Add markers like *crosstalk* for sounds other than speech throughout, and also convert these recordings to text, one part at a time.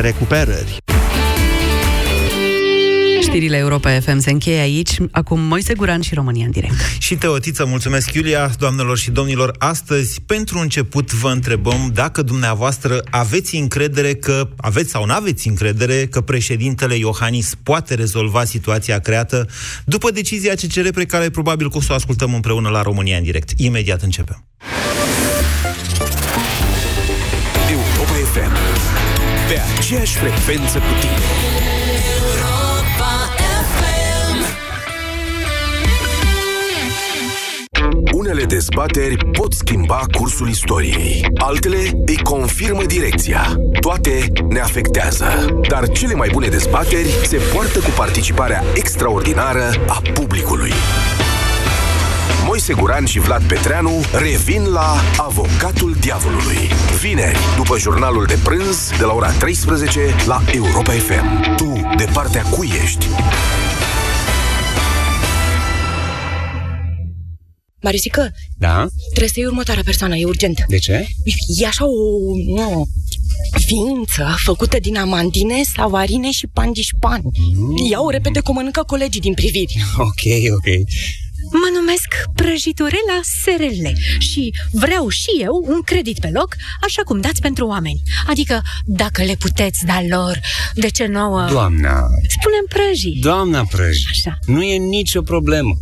recuperări. Știrile Europa FM se încheie aici. Acum Moise Guran și România în direct. Și Teotiță, mulțumesc Iulia, doamnelor și domnilor. Astăzi, pentru început, vă întrebăm dacă dumneavoastră aveți încredere că, aveți sau nu aveți încredere că președintele Iohannis poate rezolva situația creată după decizia CCR pe care probabil că o să o ascultăm împreună la România în direct. Imediat începem. Europa FM. Pe aceeași frecvență cu tine. Unele dezbateri pot schimba cursul istoriei, altele îi confirmă direcția. Toate ne afectează, dar cele mai bune dezbateri se poartă cu participarea extraordinară a publicului. Moise Guran și Vlad Petreanu revin la Avocatul Diavolului. Vineri, după jurnalul de prânz, de la ora 13 la Europa FM. Tu, de partea cui ești? Marisică, Da? trebuie să iei următoarea persoană, e urgent. De ce? E așa o, o ființă făcută din amandine, savarine și pandișpan. Mm. Ia-o repede că o mănâncă colegii din priviri. Ok, ok. Mă numesc Prăjiturela SRL și vreau și eu un credit pe loc, așa cum dați pentru oameni. Adică, dacă le puteți da lor, de ce nouă? Doamna, Spunem prăji. doamna Prăji, Așa. nu e nicio problemă.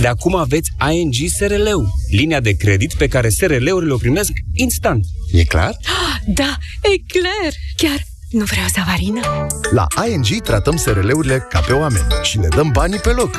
De acum aveți ING SRL-ul, linia de credit pe care SRL-urile o primesc instant. E clar? *gasps* Da, e clar. Chiar nu vreau savarină? La ING tratăm SRL-urile ca pe oameni și le dăm banii pe loc.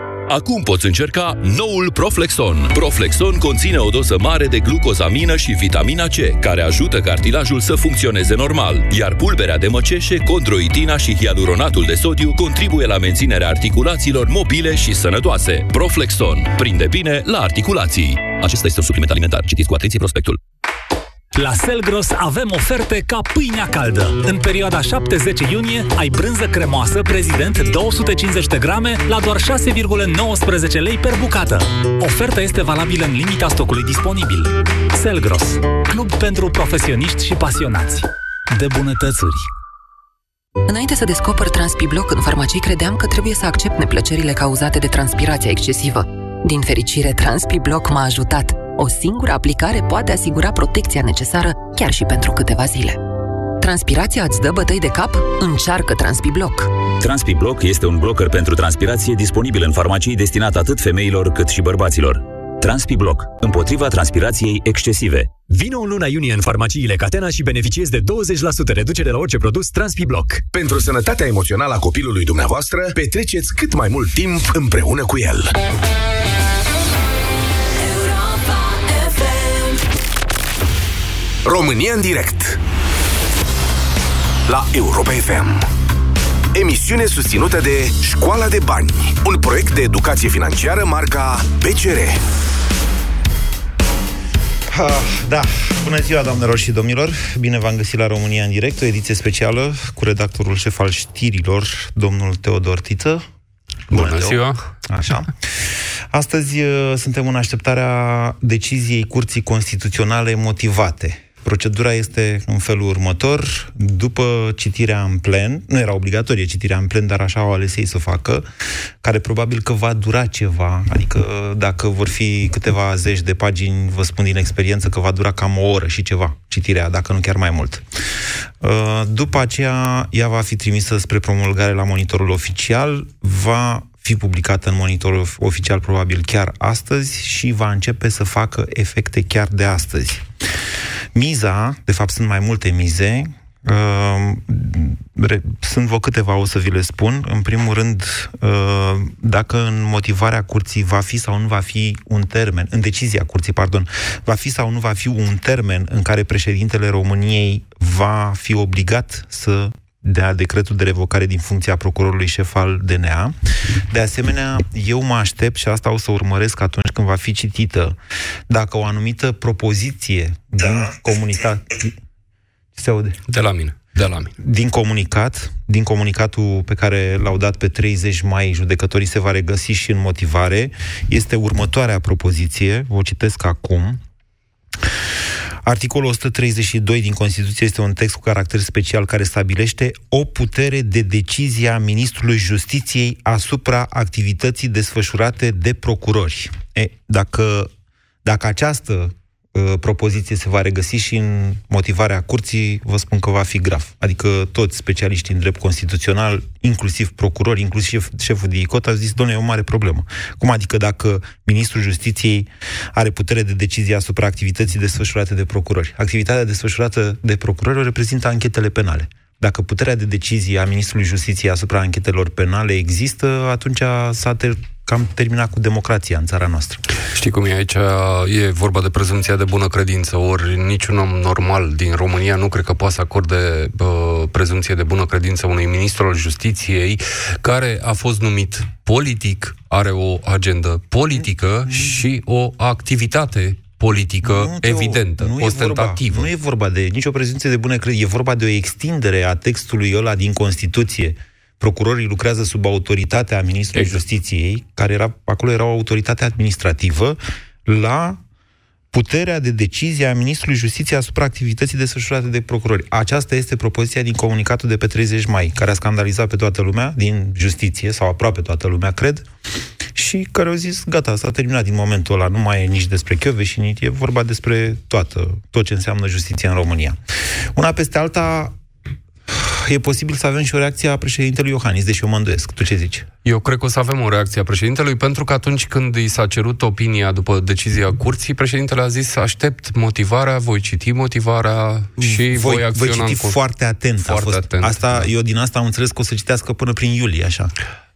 Acum poți încerca noul Proflexon. Proflexon conține o doză mare de glucozamină și vitamina C, care ajută cartilajul să funcționeze normal, iar pulberea de măceșe, condroitina și hialuronatul de sodiu contribuie la menținerea articulațiilor mobile și sănătoase. Proflexon. Prinde bine la articulații. Acesta este un supliment alimentar. Citiți cu atenție prospectul. La Selgros avem oferte ca pâinea caldă. În perioada 7-10 iunie ai brânză cremoasă prezident 250 de grame la doar 6,19 lei per bucată. Oferta este valabilă în limita stocului disponibil. Selgros, club pentru profesioniști și pasionați de bunătățuri. Înainte să descoper TranspiBlock în farmacii, credeam că trebuie să accept neplăcerile cauzate de transpirația excesivă. Din fericire, TranspiBlock m-a ajutat. O singură aplicare poate asigura protecția necesară chiar și pentru câteva zile. Transpirația îți dă bătăi de cap? Încearcă TranspiBlock. TranspiBlock este un blocker pentru transpirație disponibil în farmacii destinat atât femeilor cât și bărbaților. TranspiBlock. Împotriva transpirației excesive. Vino în luna iunie în farmaciile Catena și beneficiezi de 20% reducere la orice produs TranspiBlock. Pentru sănătatea emoțională a copilului dumneavoastră, petreceți cât mai mult timp împreună cu el. România în direct La Europa FM Emisiune susținută de Școala de Bani Un proiect de educație financiară marca PCR Ah, da, bună ziua, doamnelor și domnilor! Bine v-am găsit la România în direct, o ediție specială cu redactorul șef al știrilor, domnul Teodor Tiță. Bună, Teo. ziua! Așa. Astăzi uh, suntem în așteptarea deciziei Curții Constituționale motivate. Procedura este în felul următor. După citirea în plen, nu era obligatorie citirea în plen, dar așa au ales ei să o facă, care probabil că va dura ceva, adică dacă vor fi câteva zeci de pagini, vă spun din experiență că va dura cam o oră și ceva citirea, dacă nu chiar mai mult. Uh, După aceea, ea va fi trimisă spre promulgare la monitorul oficial, va fi publicată în monitorul oficial probabil chiar astăzi și va începe să facă efecte chiar de astăzi. Miza, de fapt sunt mai multe mize, uh, re- sunt vă câteva, o să vi le spun. În primul rând, uh, dacă în motivarea curții va fi sau nu va fi un termen, în decizia curții, pardon, va fi sau nu va fi un termen în care președintele României va fi obligat să dea decretul de revocare din funcția procurorului șef al DNA. De asemenea, eu mă aștept, și asta o să urmăresc atunci când va fi citită, dacă o anumită propoziție din da. comunitate... Se aude? De la mine. De la mine. Din comunicat, din comunicatul pe care l-au dat pe 30 mai, judecătorii se va regăsi și în motivare, este următoarea propoziție, o citesc acum. Articolul 132 din Constituție este un text cu caracter special care stabilește o putere de decizie a Ministrului Justiției asupra activității desfășurate de procurori. E, dacă, dacă această Uh, propoziție se va regăsi și în motivarea curții, vă spun că va fi grav. Adică toți specialiștii în drept constituțional, inclusiv procurori, inclusiv șeful de ICOT, a zis, doamne, e o mare problemă. Cum adică dacă ministrul justiției are putere de decizie asupra activității desfășurate de procurori? Activitatea desfășurată de procurori o reprezintă anchetele penale. Dacă puterea de decizie a ministrului justiției asupra anchetelor penale există, atunci s-a ter- cam terminat cu democrația în țara noastră. Știi cum e aici? E vorba de prezumția de bună credință, ori niciun om normal din România nu cred că poate să acorde uh, prezumție de bună credință unui ministru al justiției care a fost numit politic, are o agendă politică mm. și o activitate politică nu, evidentă, nu ostentativă. E vorba, nu e vorba de nicio prezumție de bună credință, e vorba de o extindere a textului ăla din Constituție procurorii lucrează sub autoritatea Ministrului exact. Justiției, care era, acolo era o autoritate administrativă, la puterea de decizie a Ministrului Justiției asupra activității desfășurate de procurori. Aceasta este propoziția din comunicatul de pe 30 mai, care a scandalizat pe toată lumea din justiție, sau aproape toată lumea, cred, și care au zis, gata, s-a terminat din momentul ăla, nu mai e nici despre Chiove și nici e vorba despre toată, tot ce înseamnă justiția în România. Una peste alta, e posibil să avem și o reacție a președintelui Iohannis, deși eu mă îndoiesc. Tu ce zici? Eu cred că o să avem o reacție a președintelui, pentru că atunci când i s-a cerut opinia după decizia curții, președintele a zis, aștept motivarea, voi citi motivarea și voi, voi acționa... Voi citi în... foarte atent. Foarte a fost. atent. Asta, da. eu din asta am înțeles că o să citească până prin iulie, așa.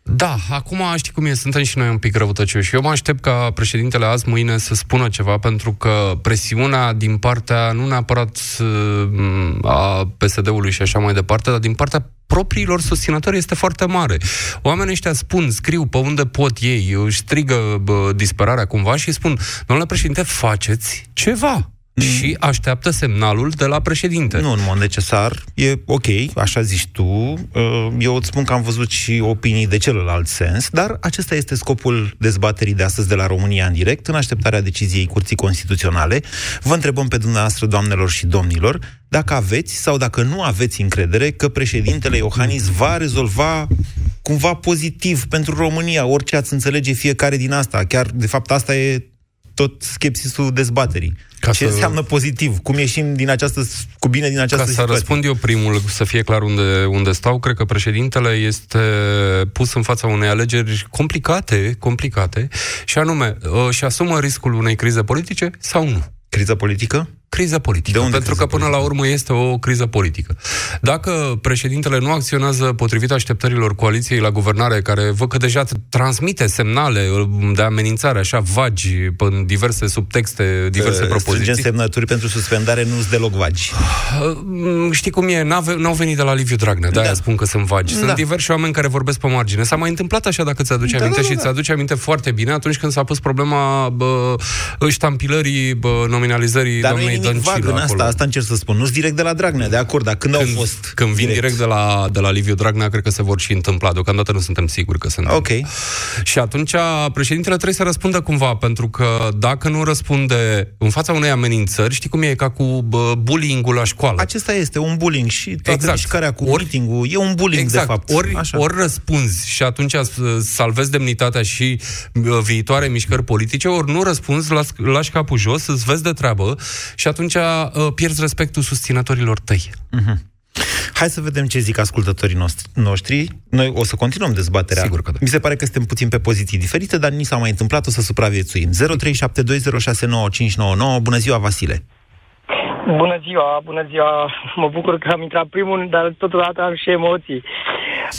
Da, acum știi cum e, suntem și noi un pic răutăcioși. Eu mă aștept ca președintele azi, mâine, să spună ceva, pentru că presiunea din partea, nu neapărat uh, a PSD-ului și așa mai departe, dar din partea propriilor susținători este foarte mare. Oamenii ăștia spun, scriu pe unde pot ei, își strigă bă, disperarea cumva și spun, domnule președinte, faceți ceva și așteaptă semnalul de la președinte. Nu în mod necesar, e ok, așa zici tu. Uh, eu îți spun că am văzut și opinii de celălalt sens, dar acesta este scopul dezbaterii de astăzi de la România în direct, în așteptarea deciziei Curții Constituționale. Vă întrebăm pe dumneavoastră, doamnelor și domnilor, dacă aveți sau dacă nu aveți încredere că președintele Iohannis va rezolva cumva pozitiv pentru România, orice ați înțelege fiecare din asta. Chiar, de fapt, asta e tot skepsisul dezbaterii. Ca Ce să... înseamnă pozitiv? Cum ieșim din această, cu bine din această Ca situație? să răspund eu primul, să fie clar unde, unde stau, cred că președintele este pus în fața unei alegeri complicate, complicate, și anume, uh, și asumă riscul unei crize politice sau nu. Criza politică? Criza politică. De unde pentru că până politică? la urmă este o criză politică. Dacă președintele nu acționează potrivit așteptărilor coaliției la guvernare, care văd că deja transmite semnale de amenințare așa vagi în diverse subtexte, diverse uh, propoziții. Strângem semnături pentru suspendare nu sunt deloc vagi. Uh, știi cum e? N-au venit de la Liviu Dragnea, de-aia da. spun că sunt vagi. Sunt da. diversi oameni care vorbesc pe margine. S-a mai întâmplat așa, dacă ți-aduce da, aminte, da, da, și da. ți-aduce aminte foarte bine atunci când s-a pus problema bă, ștampilării, bă, nominalizării Dar domnului nimic vag în asta, asta încerc să spun. Nu-s direct de la Dragnea, de acord, dar când, când au fost Când vin direct, direct de, la, de la Liviu Dragnea, cred că se vor și întâmpla. Deocamdată nu suntem siguri că se întâmplă. Ok. Și atunci președintele trebuie să răspundă cumva, pentru că dacă nu răspunde în fața unei amenințări, știi cum e, ca cu bullying-ul la școală. Acesta este un bullying și toată exact. mișcarea cu ori, meeting e un bullying, exact. de fapt. Ori, Așa. ori răspunzi și atunci salvezi demnitatea și viitoare mișcări politice, ori nu răspunzi, lași, lași capul jos, îți vezi de treabă și atunci uh, pierzi respectul susținătorilor tăi. Uh-huh. Hai să vedem ce zic ascultătorii noștri. Noi o să continuăm dezbaterea. Sigur că da. Mi se pare că suntem puțin pe poziții diferite, dar ni s-a mai întâmplat, o să supraviețuim. 0372069599. Bună ziua, Vasile! Bună ziua, bună ziua! Mă bucur că am intrat primul, dar totodată am și emoții.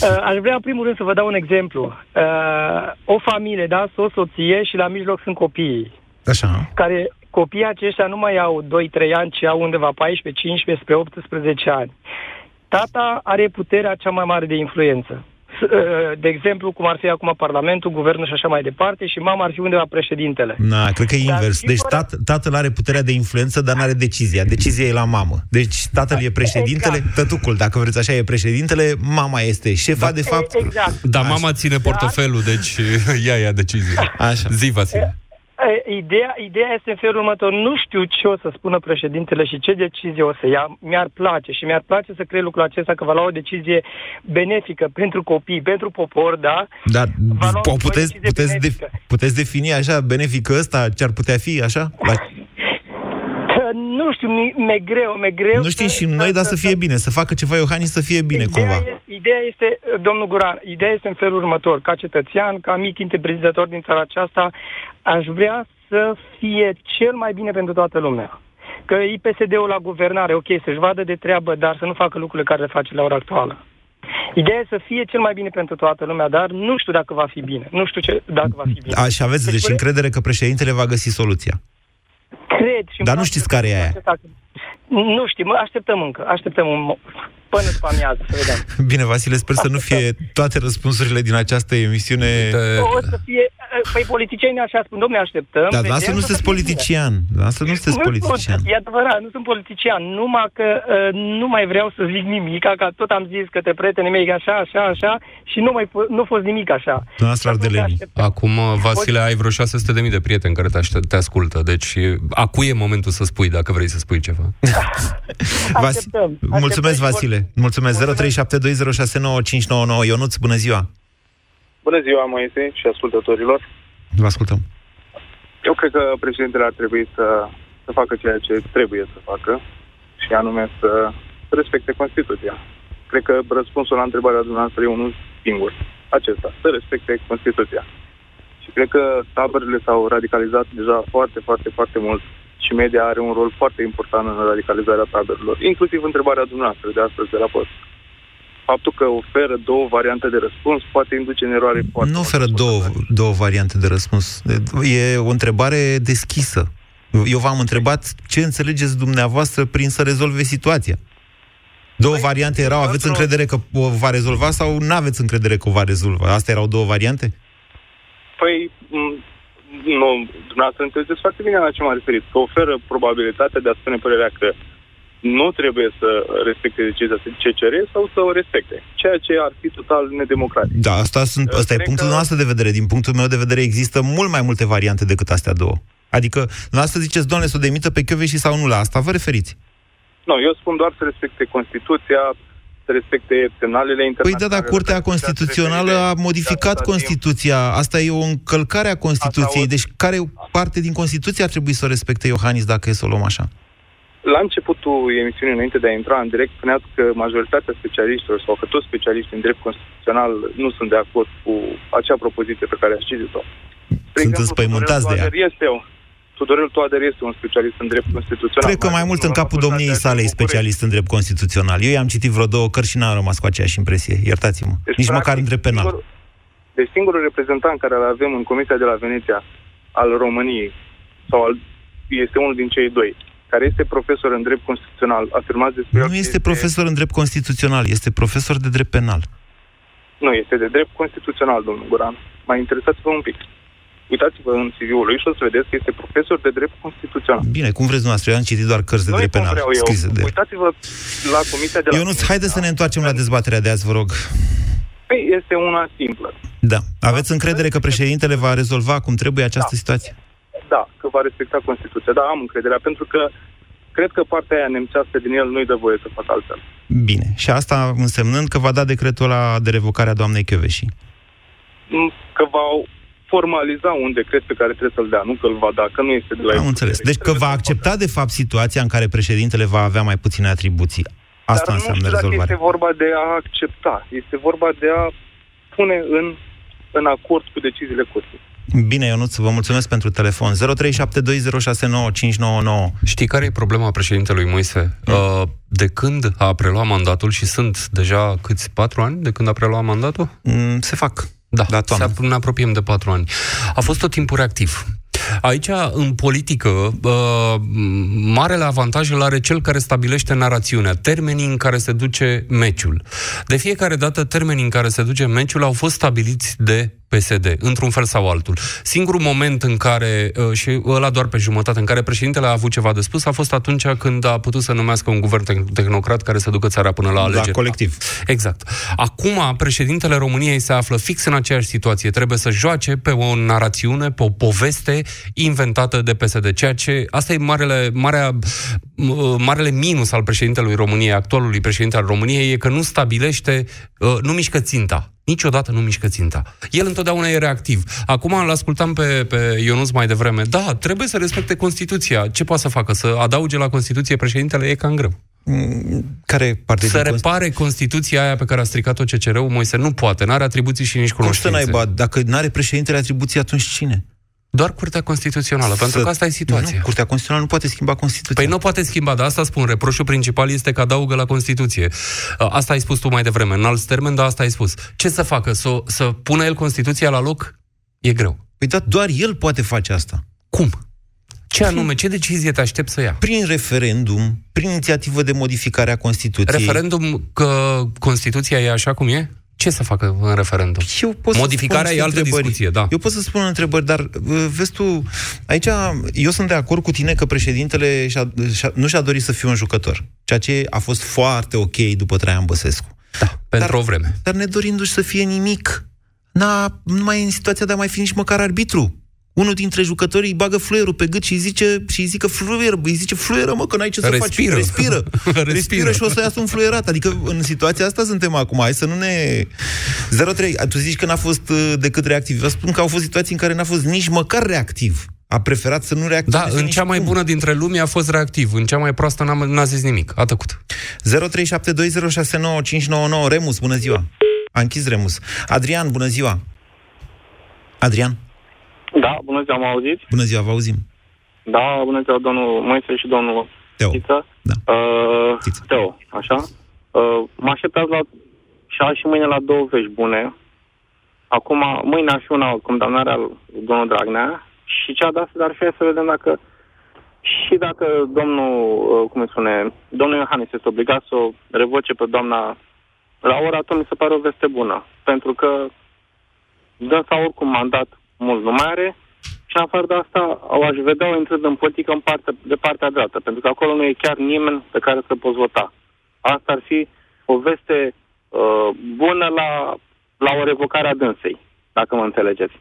Uh, aș vrea, în primul rând, să vă dau un exemplu. Uh, o familie, da, o soție și la mijloc sunt copiii. Așa. Care copiii aceștia nu mai au 2-3 ani, ci au undeva 14, 15 spre 18 ani. tata are puterea cea mai mare de influență. S- uh, De exemplu, cum ar fi acum Parlamentul, Guvernul și așa mai departe, și mama ar fi undeva președintele. Na, cred că e Dar invers. Deci singura- tat, tatăl are puterea de influență, dar nu are decizia. Decizia e la mamă. Deci tatăl e președintele, tătucul, dacă vreți așa, e președintele, mama este șefa, de fapt. Exact. Dar mama ține portofelul, deci *laughs* ea ia decizia. Așa. Zi, Vasile. E, Ideea, ideea este în felul următor. Nu știu ce o să spună președintele și ce decizie o să ia. Mi-ar place și mi-ar place să cred lucrul acesta că va lua o decizie benefică pentru copii, pentru popor, da? Dar Va lua o o puteți, decizie puteți, de, benefică. puteți defini așa, benefic ăsta, ce ar putea fi, așa? La, Nu știu, mi- mi-e greu, mi-e greu. nu știm și noi, dar să fie bine, să facă ceva Iohannis să fie bine, Ideea, cumva. e, ideea este, domnul Guran, ideea este în felul următor. Ca cetățean, ca mic întreprinzător din țara aceasta, aș vrea să fie cel mai bine pentru toată lumea. Că e PSD-ul la guvernare, ok, să-și vadă de treabă, dar să nu facă lucrurile care le face la ora actuală. Ideea e să fie cel mai bine pentru toată lumea, dar nu știu dacă va fi bine. Nu știu ce, dacă va fi bine. Așa aveți, deci încredere că președintele va găsi soluția. Cred și Dar nu știți care e aia. Nu știu, mă, așteptăm încă. Așteptăm un, mo- până după amiază, să vedem. *laughs* Bine, Vasile, sper să nu fie toate răspunsurile din această emisiune... O să fie... Păi politicienii așa spun, domne, așteptăm. Dar vedem dumneavoastră nu că o să sunteți fie bine. politician. Dumneavoastră nu sunteți politician. Sunt, e adevărat, nu sunt politician, numai că uh, nu mai vreau să zic nimic, că tot am zis către prietenii mei așa, așa, așa și nu mai f- nu a fost nimic așa. Dumneavoastră ardelenii. Acum, Vasile, ai vreo 600.000 de prieteni care te, aștept, te ascultă, deci acu e momentul să spui, dacă vrei să spui ceva. *laughs* Vas... Mulțumesc, Vasile. Mulțumesc. 0372069599. Ionuț, bună ziua. Bună ziua, Moise și ascultătorilor. Vă ascultăm. Eu cred că președintele ar trebui să, să facă ceea ce trebuie să facă și anume să respecte Constituția. Cred că răspunsul la întrebarea dumneavoastră e unul singur. Acesta, să respecte Constituția. Și cred că taberele s-au radicalizat deja foarte, foarte, foarte mult și media are un rol foarte important în radicalizarea taberelor, inclusiv întrebarea dumneavoastră de astăzi de la post. Faptul că oferă două variante de răspuns poate induce în eroare foarte Nu oferă două, două variante de răspuns. E o întrebare deschisă. Eu v-am întrebat ce înțelegeți dumneavoastră prin să rezolve situația. Două Păi, variante erau, aveți încredere că o va rezolva sau nu aveți încredere că o va rezolva? Astea erau două variante? Păi, m- nu, dumneavoastră înțelegeți foarte bine la ce m-am referit. Că oferă probabilitatea de a spune părerea că nu trebuie să respecte decizia CCR sau să o respecte. Ceea ce ar fi total nedemocratic. Da, asta, sunt, asta e Cred punctul că- nostru de vedere. Din punctul meu de vedere există mult mai multe variante decât astea două. Adică, dumneavoastră ziceți, doamne, să o demită pe Chioveși sau nu la asta, vă referiți? Nu, eu spun doar să respecte Constituția, să respecte semnalele Păi internaționale. da, dar Curtea Constituțională a modificat Constituția. Asta e o încălcare a Constituției. Deci care parte din Constituție ar trebui să o respecte Iohannis dacă e să o luăm așa? La începutul emisiunii, înainte de a intra în direct, spuneați că majoritatea specialiștilor sau că toți specialiștii în drept constituțional nu sunt de acord cu acea propoziție pe care ați citit-o. Spre Sunt înspăimântați de ea. Tudorel Toader este, Tudorel Toader este un specialist în drept constituțional. Cred că mai mult în capul domniei sale e specialist în drept constituțional. Eu i-am citit vreo două cărți și n-am rămas cu aceeași impresie. Iertați-mă. Deci, Nici practic, măcar în drept penal. Singur, deci singurul reprezentant care îl avem în Comisia de la Veneția al României, sau al, este unul din cei doi, care este profesor în drept constituțional, afirmați despre el Nu că este profesor în drept constituțional, este profesor de drept penal. Nu, este de drept constituțional, domnul Guran. Mai interesați-vă un pic. Uitați-vă în CV-ul lui și o să vedeți că este profesor de drept constituțional. Bine, cum vreți dumneavoastră? Eu am citit doar cărți de Nu e drept cum penal, vreau eu. scrise de... Uitați-vă la Comisia de la Ionuț, haideți să ne întoarcem la dezbaterea de azi, vă rog. Păi, este una simplă. Da. Aveți încredere că președintele va rezolva cum trebuie această situație? Da, că va respecta Constituția. Da, am încrederea, pentru că cred că partea aia nemțească din el nu-i dă voie să facă altfel. Bine. Și asta însemnând că va da decretul ăla de revocare a doamnei Chioveși. Mm, Că va formaliza un decret pe care trebuie să-l dea, nu că îl va da, că nu este de la Am el. înțeles. Deci că va accepta, de fapt, situația în care președintele va avea mai puține atribuții. Asta Dar nu înseamnă știu dacă rezolvarea. este vorba de a accepta. Este vorba de a pune în, în acord cu deciziile curții. Bine, Ionuț, vă mulțumesc pentru telefon. 0372069599. Știi care e problema președintelui Moise? Uh, de când a preluat mandatul, și sunt deja câți, patru ani de când a preluat mandatul? Mm, se fac. Da, La se ap- ne apropiem de patru ani. A fost tot timpul reactiv. Aici, în politică, uh, marele avantaj îl are cel care stabilește narațiunea, termenii în care se duce meciul. De fiecare dată, termenii în care se duce meciul au fost stabiliți de PSD, într-un fel sau altul. Singurul moment în care, uh, și ăla doar pe jumătate, în care președintele a avut ceva de spus, a fost atunci când a putut să numească un guvern te- tehnocrat care să ducă țara până la alegeri. La colectiv. Exact. Acum, președintele României se află fix în aceeași situație. Trebuie să joace pe o narațiune, pe o poveste inventată de PSD. Ceea ce, asta e marele, marea, m- marele minus al președintelui României, actualului președinte al României, e că nu stabilește, uh, nu mișcă ținta. Niciodată nu mișcă ținta. El întotdeauna e reactiv. Acum îl ascultam pe, pe Ionuț mai devreme. Da, trebuie să respecte Constituția. Ce poate să facă? Să adauge la Constituție președintele? E cam greu. Care parte Să din repare Constituția aia pe care a stricat-o CCR-ul, Moise, nu poate, n-are atribuții și nici Cum să cunoștințe. n-aibă? Dacă n-are președintele atribuții, atunci cine? Doar Curtea Constituțională, pentru că asta e situația. Nu, Curtea Constituțională nu poate schimba Constituția. Păi nu poate schimba, dar asta spun. Reproșul principal este că adaugă la Constituție. Uh, Asta ai spus tu mai devreme, în alți termeni, dar asta ai spus. Ce să facă? Să, să pună el Constituția la loc? E greu. Păi da, doar el poate face asta. Cum? Ce anume? Ce decizie te aștept să ia? Prin referendum, prin inițiativă de modificare a Constituției. Referendum că Constituția e așa cum e? Ce să facă în referendum? Eu pot să Modificarea spun e altă întrebări. discuție, da. Eu pot să spun întrebări, dar uh, vezi tu, aici eu sunt de acord cu tine că președintele și-a, și-a, nu și-a dorit să fie un jucător, ceea ce a fost foarte ok după Traian Băsescu. Da, pentru dar, o vreme. Dar nedorindu-și să fie nimic, n-a, nu mai e în situația de a mai fi nici măcar arbitru. Unul dintre jucători îi bagă fluierul pe gât și îi zice, și îi zice fluier, îi zice fluieră, mă, că n-ai ce să Respiră. faci. Respiră. *laughs* Respiră. Respiră și o să iasă un fluierat. Adică în situația asta suntem acum. Hai să nu ne... 03. Tu zici că n-a fost uh, decât reactiv. Vă spun că au fost situații în care n-a fost nici măcar reactiv. A preferat să nu reacționeze Da, în nici cea mai cum. bună dintre lumii a fost reactiv. În cea mai proastă n-a, n-a zis nimic. A tăcut. 0372069599 Remus, bună ziua. A închis Remus. Adrian, bună ziua. Adrian, Da, bună ziua, mă auziți? bună ziua, vă auzim. Da, bună ziua, domnul Moise și domnul Teo. Tiță. Da. Uh, Teo, așa. Uh, mă așteptați la și azi și mâine la două vești bune. Acum, mâine ar fi una condamnarea lui domnul Dragnea și cea de astăzi ar fi să vedem dacă și dacă domnul, uh, cum îi spune, domnul Iohannis este obligat să o revoce pe doamna la ora atunci mi se pare o veste bună. Pentru că dânsa oricum mandat mult nu mai are și în afară de asta o aș vedea o intrând în politică în parte, de partea dreaptă, pentru că acolo nu e chiar nimeni pe care să poți vota. Asta ar fi o veste uh, bună la, la o revocare a dânsei, dacă mă înțelegeți.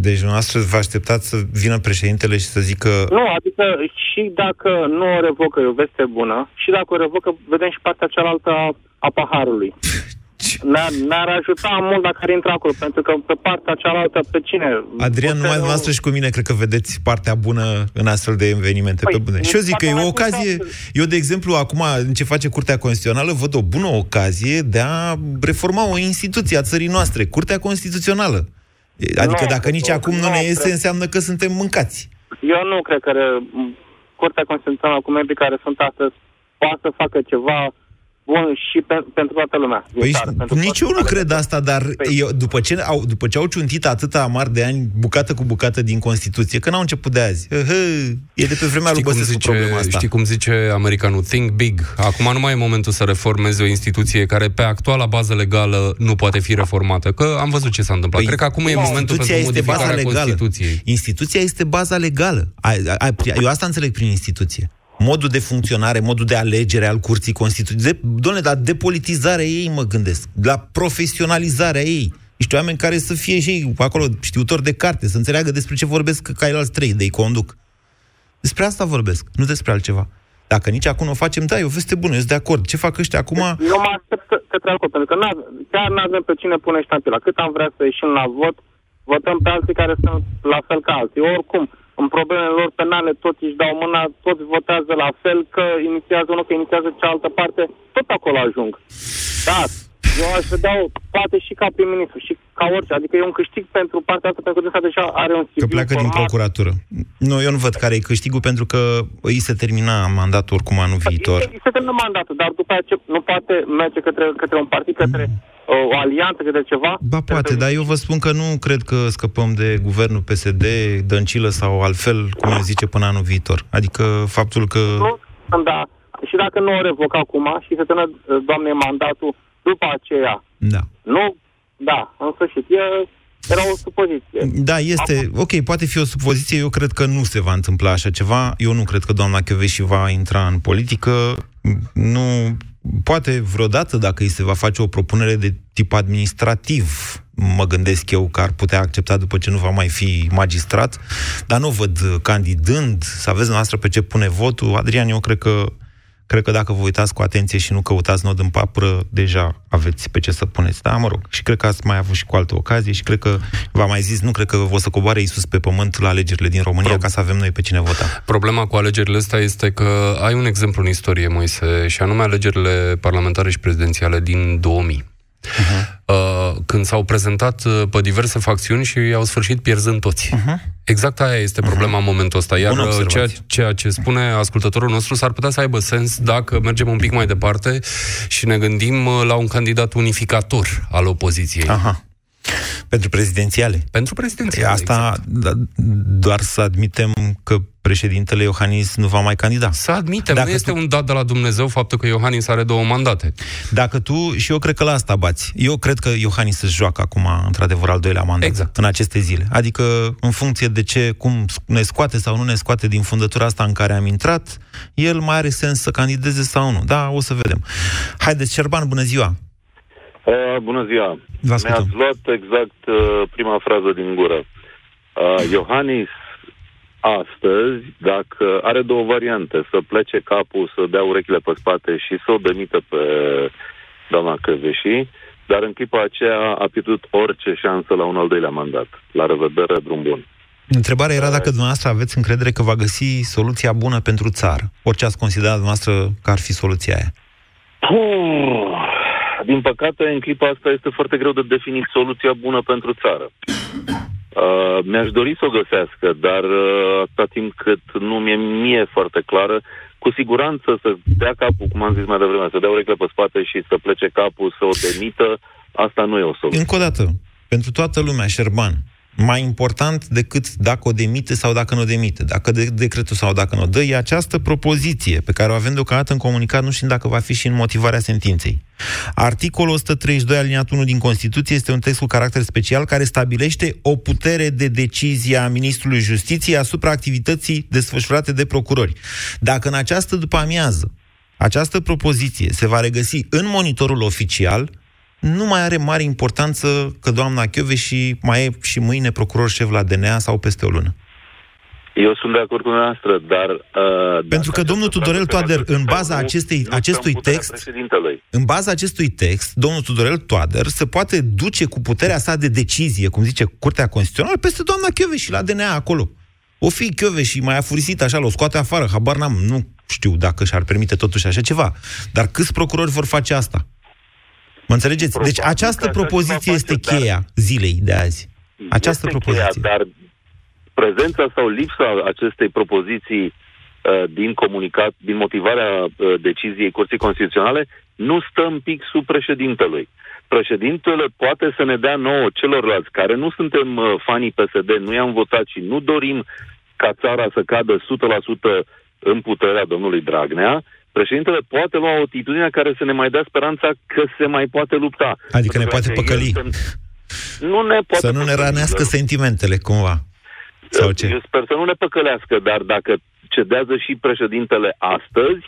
Deci dumneavoastră vă așteptați să vină președintele și să zică... Nu, adică și dacă nu o revocă e o veste bună, și dacă o revocă, vedem și partea cealaltă a, a paharului. *laughs* Ne-ar, ne-ar ajuta mult dacă ar intra acolo, pentru că pe partea cealaltă, pe cine? Adrian, numai dumneavoastră și cu mine cred că vedeți partea bună în astfel de evenimente. Păi, pe bune. Și eu zic că e dacă o mai ocazie... Eu, de exemplu, acum, în ce face Curtea Constituțională, văd o bună ocazie de a reforma o instituție a țării noastre, Curtea Constituțională. Adică Nu, dacă nici acum nu nu ne iese, cred. înseamnă că suntem mâncați. Eu nu cred că re- Curtea Constituțională cu membrii care sunt astăzi poate să facă ceva bun și pe, pentru toată lumea. din Păi, țară, pentru nici eu nu cred asta, dar Păi- eu, după, ce au, după ce au ciuntit atâta amar de ani, bucată cu bucată din Constituție, că n-au început de azi. Hă, e de pe vremea lui cum Băsescu zice, problema asta. știi cum zice americanul? Think big. Acum nu mai e momentul să reformezi o instituție care pe actuala bază legală nu poate fi reformată. Că am văzut ce s-a întâmplat. Cred că acum e momentul Păi, Instituția pentru este baza modificarea legală. Constituției. Instituția este baza legală. A, a, eu asta înțeleg prin instituție. Modul de funcționare, modul de alegere al curții Constituției. De, doamne, la depolitizarea ei mă gândesc. La profesionalizarea ei. Niște oameni care să fie și ei acolo știutori de carte, să înțeleagă despre ce vorbesc ceilalți trei de-i conduc. Despre asta vorbesc, nu despre altceva. Dacă nici acum nu o facem, da, e o veste bună, eu sunt de acord. Ce fac ăștia acum? Eu mă aștept să- către acolo, pentru că n-ave- chiar nu avem pe cine pune ștampila. Cât am vrea să ieșim la vot, votăm pe alții care sunt la fel ca alții. Oricum, în problemele lor penale toți își dau mâna, toți votează la fel, că inițiază unul, că inițiază cealaltă parte, tot acolo ajung. Da, Eu aș vedea poate și ca prim-ministru, și ca orice. Adică e un câștig pentru partea asta, pentru că dânsa deja are un Că pleacă din procuratură. Nu, eu nu văd care e câștigul, pentru că îi se termina mandatul oricum anul viitor. Îi se termină mandatul, dar după aceea nu poate merge către, către un partid, către o, o alianță, către ceva. Ba poate, dar eu vă spun că nu cred că scăpăm de guvernul PSD, Dăncilă sau altfel, cum eu zice, până anul viitor. Adică faptul că... Nu, da. Și dacă nu o revoc acum și se termină, doamne, mandatul după aceea. Da. Nu, da, în sfârșit, e, era o supoziție. Da, este, Acum... ok, poate fi o supoziție, eu cred că nu se va întâmpla așa ceva, eu nu cred că doamna Chioveși va intra în politică, nu, poate vreodată dacă îi se va face o propunere de tip administrativ, mă gândesc eu că ar putea accepta după ce nu va mai fi magistrat, dar nu văd candidând, să aveți noastră pe ce pune votul. Adrian, eu cred că Cred că dacă vă uitați cu atenție și nu căutați nod în papră, deja aveți pe ce să puneți. Da, mă rog. Și cred că ați mai avut și cu alte ocazii și cred că, v-am mai zis, nu cred că o să coboare Iisus pe pământ la alegerile din România Pro- ca să avem noi pe cine vota. Problema cu alegerile astea este că ai un exemplu în istorie, Moise, și anume alegerile parlamentare și prezidențiale din 2000. Uh-huh. Uh, când s-au prezentat uh, pe diverse facțiuni și au sfârșit pierzând toți. Uh-huh. Exact aia este problema uh-huh. în momentul ăsta. Iar uh, ceea, ceea ce spune ascultătorul nostru s-ar putea să aibă sens dacă mergem un pic mai departe și ne gândim uh, la un candidat unificator al opoziției. Aha. Pentru prezidențiale. Pentru prezidențiale, Asta exact. da, doar să admitem că președintele Iohannis nu va mai candida. Să admitem, Dacă nu este tu... un dat de la Dumnezeu faptul că Iohannis are două mandate. Dacă tu, și eu cred că la asta bați, eu cred că Iohannis își joacă acum, într-adevăr, al doilea mandat exact. în aceste zile. Adică, în funcție de ce, cum ne scoate sau nu ne scoate din fundătura asta în care am intrat, el mai are sens să candideze sau nu. Da, o să vedem. Haideți, Șerban, bună ziua! Uh, bună ziua! Mi-ați luat exact uh, prima frază din gură. Uh, Iohannis astăzi, dacă are două variante, să plece capul, să dea urechile pe spate și să o demită pe doamna Căveși, dar în clipa aceea a pierdut orice șansă la un al doilea mandat. La revedere, drum bun. Întrebarea era dacă dumneavoastră aveți încredere că va găsi soluția bună pentru țară. Orice ați considerat dumneavoastră că ar fi soluția aia. Puh, din păcate, în clipa asta este foarte greu de definit soluția bună pentru țară. Uh, mi-aș dori să o găsească, dar uh, atâta timp cât nu mi-e mie foarte clară, cu siguranță să dea capul, cum am zis mai devreme, să dea urechile pe spate și să plece capul, să o demită, asta nu e o soluție. Încă o dată, pentru toată lumea, Șerban, mai important decât dacă o demite sau dacă nu o demite, dacă de decretul sau dacă nu o dă, e această propoziție pe care o avem deocamdată în comunicat, nu știm dacă va fi și în motivarea sentinței. Articolul 132 aliniat 1 din Constituție este un text cu caracter special care stabilește o putere de decizie a Ministrului Justiției asupra activității desfășurate de procurori. Dacă în această după amiază această propoziție se va regăsi în monitorul oficial, nu mai are mare importanță că doamna și mai e și mâine procuror șef la DNA sau peste o lună. Eu sunt de acord cu noastră, dar... Uh, Pentru că domnul Tudorel Toader, în baza acestei, acestui text, în baza acestui text, domnul Tudorel Toader se poate duce cu puterea sa de decizie, cum zice Curtea Constituțională, peste doamna și la DNA acolo. O fi și mai afurisit așa, l-o scoate afară, habar n-am, nu știu dacă și-ar permite totuși așa ceva. Dar câți procurori vor face asta? Mă înțelegeți? Deci această propoziție este cheia zilei de azi. Această este propoziție. Cheia, dar prezența sau lipsa acestei propoziții uh, din comunicat, din motivarea uh, deciziei Curții Constituționale, nu stă în pic sub președintelui. Președintele poate să ne dea nouă celorlalți care nu suntem uh, fanii PSD, nu i-am votat și nu dorim ca țara să cadă 100% în puterea domnului Dragnea, președintele poate lua o atitudine care să ne mai dea speranța că se mai poate lupta. Adică ne poate păcăli. Nu ne poate să nu ne ranească sentimentele, cumva. Sau ce? Eu sper să nu ne păcălească, dar dacă cedează și președintele astăzi,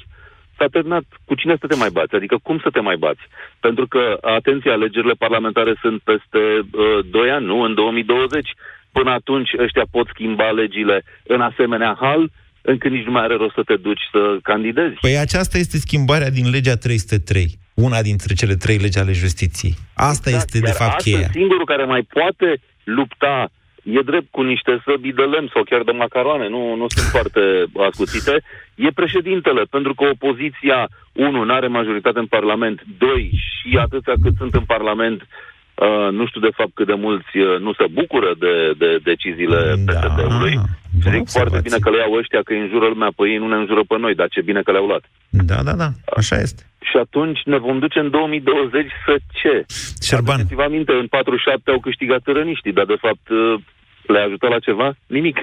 s-a terminat. Cu cine să te mai bați? Adică cum să te mai bați? Pentru că, atenție, alegerile parlamentare sunt peste uh, 2 ani, nu? În 2020. Până atunci ăștia pot schimba legile în asemenea hal încât nici nu mai are rost să te duci să candidezi. Păi aceasta este schimbarea din legea 303, una dintre cele trei legi ale justiției. Asta exact. este, de fapt, cheia. singurul care mai poate lupta e drept cu niște săbii de lemn sau chiar de macaroane, nu, nu sunt *laughs* foarte ascuțite, e președintele, pentru că opoziția, unu, nu are majoritate în Parlament, doi, și atâția cât sunt în Parlament, Uh, nu știu de fapt cât de mulți uh, nu se bucură de, de deciziile da. PSD-ului. Zic foarte bine că le iau ăștia, că îi înjură lumea pe ei, nu ne înjură pe noi, dar ce bine că le-au luat. Da, da, da, așa este. Și atunci ne vom duce în 2020 să ce? Șerban. Aduceți-vă aminte, în 47 au câștigat tărăniștii, dar de fapt uh, le-a ajutat la ceva? Nimic.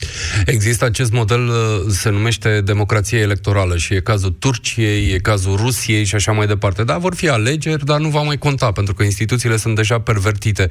*laughs* Există acest model, uh, se numește democrație electorală și e cazul Turciei, e cazul Rusiei și așa mai departe. Da, vor fi alegeri, dar nu va mai conta, pentru că instituțiile sunt deja pervertite.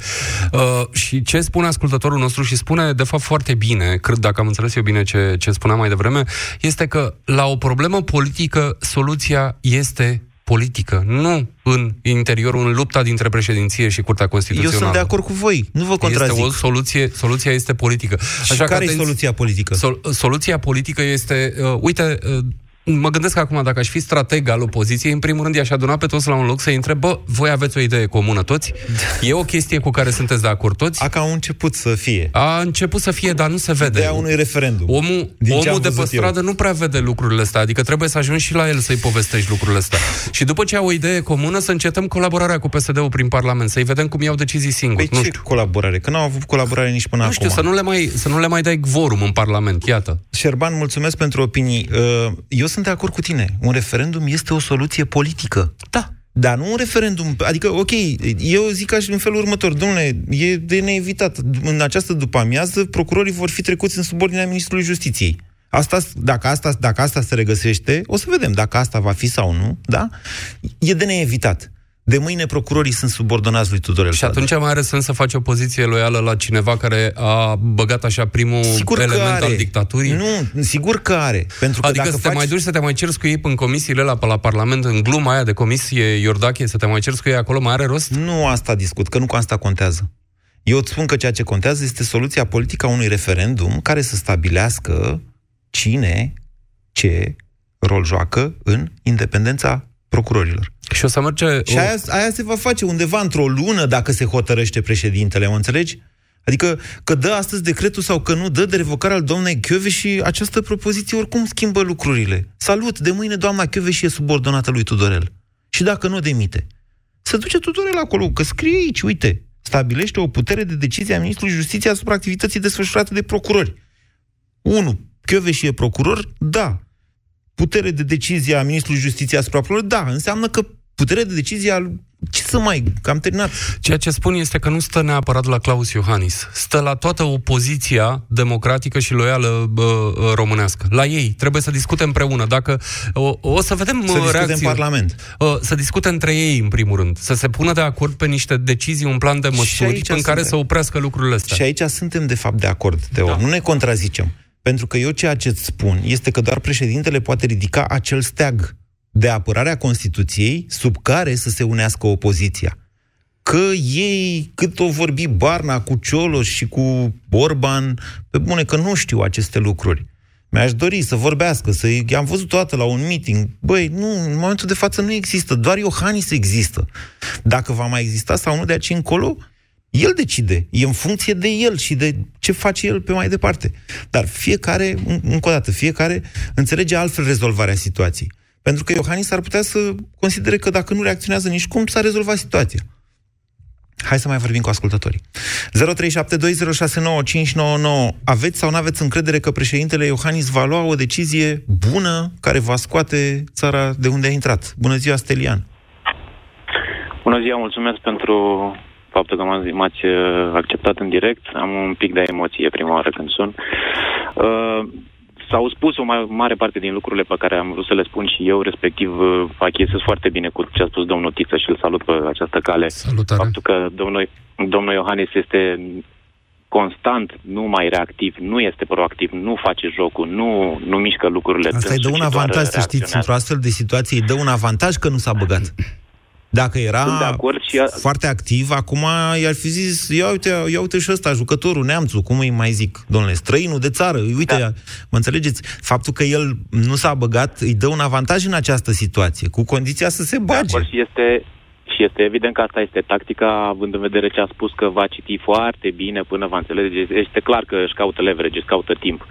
Uh, și ce spune ascultătorul nostru și spune, de fapt, foarte bine, cred, dacă am înțeles eu bine ce, ce spuneam mai devreme, este că la o problemă politică soluția este politică, nu în interiorul, în lupta dintre președinție și Curtea Constituțională. Eu sunt de acord cu voi, nu vă contrazic. Este o soluție, soluția este politică. Și Așa care e soluția politică? Sol, soluția politică este, uh, uite, uh, Mă gândesc acum, dacă aș fi strateg al opoziției, în primul rând i-aș aduna pe toți la un loc să-i întreb, bă, voi aveți o idee comună toți? E o chestie cu care sunteți de acord toți? A că au început să fie. A început să fie, dar nu se vede. De unui referendum. Omul, omul de pe stradă eu. nu prea vede lucrurile astea, adică trebuie să ajungi și la el să-i povestești lucrurile astea. *laughs* și după ce au o idee comună, să încetăm colaborarea cu PSD-ul prin Parlament, să-i vedem cum iau decizii singuri. Păi nu ce știu. colaborare? Că n-au avut colaborare nici până nu acum. știu, să nu, le mai, să nu le mai dai vorum în Parlament, iată. Șerban, mulțumesc pentru opinii. Uh, eu sunt de acord cu tine un referendum este o soluție politică. Da. Dar nu un referendum. Adică, ok, eu zic așa în felul următor, domnule, e de neevitat. În această după-amiază, procurorii vor fi trecuți în subordinea Ministrului Justiției. Asta, dacă, asta, dacă asta se regăsește, o să vedem dacă asta va fi sau nu, da? E de neevitat. De mâine procurorii sunt subordonați lui Tudorel Și atunci mai are sens să faci o poziție loială la cineva care a băgat așa primul sigur element are. al dictaturii? Nu, sigur că are. Pentru că adică dacă să faci... te mai duci să te mai cerți cu ei în comisiile la, la Parlament, în gluma aia de comisie Iordache, să te mai cerți cu ei acolo, mai are rost? Nu asta discut, că nu cu asta contează. Eu îți spun că ceea ce contează este soluția politică a unui referendum care să stabilească cine, ce rol joacă în independența procurorilor. Și o să merge... Și aia, aia se va face undeva într-o lună dacă se hotărăște președintele, mă înțelegi? Adică că dă astăzi decretul sau că nu dă de revocare al doamnei Chiove și această propoziție oricum schimbă lucrurile. Salut, de mâine doamna Chiove și e subordonată lui Tudorel. Și dacă nu demite, se duce Tudorel acolo, că scrie aici, uite, stabilește o putere de decizie a Ministrului Justiției asupra activității desfășurate de procurori. 1. Chiove și e procuror? Da. Putere de decizie a Ministrului Justiției asupra procurorilor? Da. Înseamnă că putere de decizie al... Ce să mai... Că am terminat. Ceea ce spun este că nu stă neapărat la Claus Iohannis. Stă la toată opoziția democratică și loială bă, românească. La ei. Trebuie să discute împreună. Dacă o, o să vedem Să discute reacții. în Parlament. Să discute între ei, în primul rând. Să se pună de acord pe niște decizii, un plan de măsuri aici în care suntem. să oprească lucrurile astea. Și aici suntem, de fapt, de acord, Teo. Da. Nu ne contrazicem. Pentru că eu ceea ce îți spun este că doar președintele poate ridica acel steag de apărare a Constituției sub care să se unească opoziția. Că ei, cât o vorbi Barna cu Cioloș și cu Orban, pe bune că nu știu aceste lucruri. Mi-aș dori să vorbească, să am văzut toată la un meeting. Băi, nu, în momentul de față nu există, doar Iohannis există. Dacă va mai exista sau nu de aici încolo, el decide. E în funcție de el și de ce face el pe mai departe. Dar fiecare, încă o dată, fiecare înțelege altfel rezolvarea situației. Pentru că Iohannis ar putea să considere că dacă nu reacționează nici cum, s-a rezolvat situația. Hai să mai vorbim cu ascultătorii. 0372069599. Aveți sau nu aveți încredere că președintele Iohannis va lua o decizie bună care va scoate țara de unde a intrat? Bună ziua, Stelian! Bună ziua, mulțumesc pentru faptul că m-ați, m-ați uh, acceptat în direct. Am un pic de emoție prima oară când sun. Uh, s-au spus o mai mare parte din lucrurile pe care am vrut să le spun și eu, respectiv uh, achiesez foarte bine cu ce a spus domnul Tiță și îl salut pe această cale. Salutare. Faptul că domnul, domnul Iohannis este constant, nu mai reactiv, nu este proactiv, nu face jocul, nu, nu mișcă lucrurile. Asta îi dă un dânsul, ci doar avantaj, să știți, reacționează. într-o astfel de situație, îi dă un avantaj că nu s-a băgat. Dacă era Sunt de acord și a- foarte activ, acum i-ar fi zis, ia uite, ia uite și ăsta, jucătorul, neamțul, cum îi mai zic, domnule, străinul de țară, uite, da. mă înțelegeți? Faptul că el nu s-a băgat îi dă un avantaj în această situație, cu condiția să se De bage. acord și este, Și este evident că asta este tactica, având în vedere ce a spus că va citi foarte bine până va înțelege. Este clar că își caută leverage, își caută timp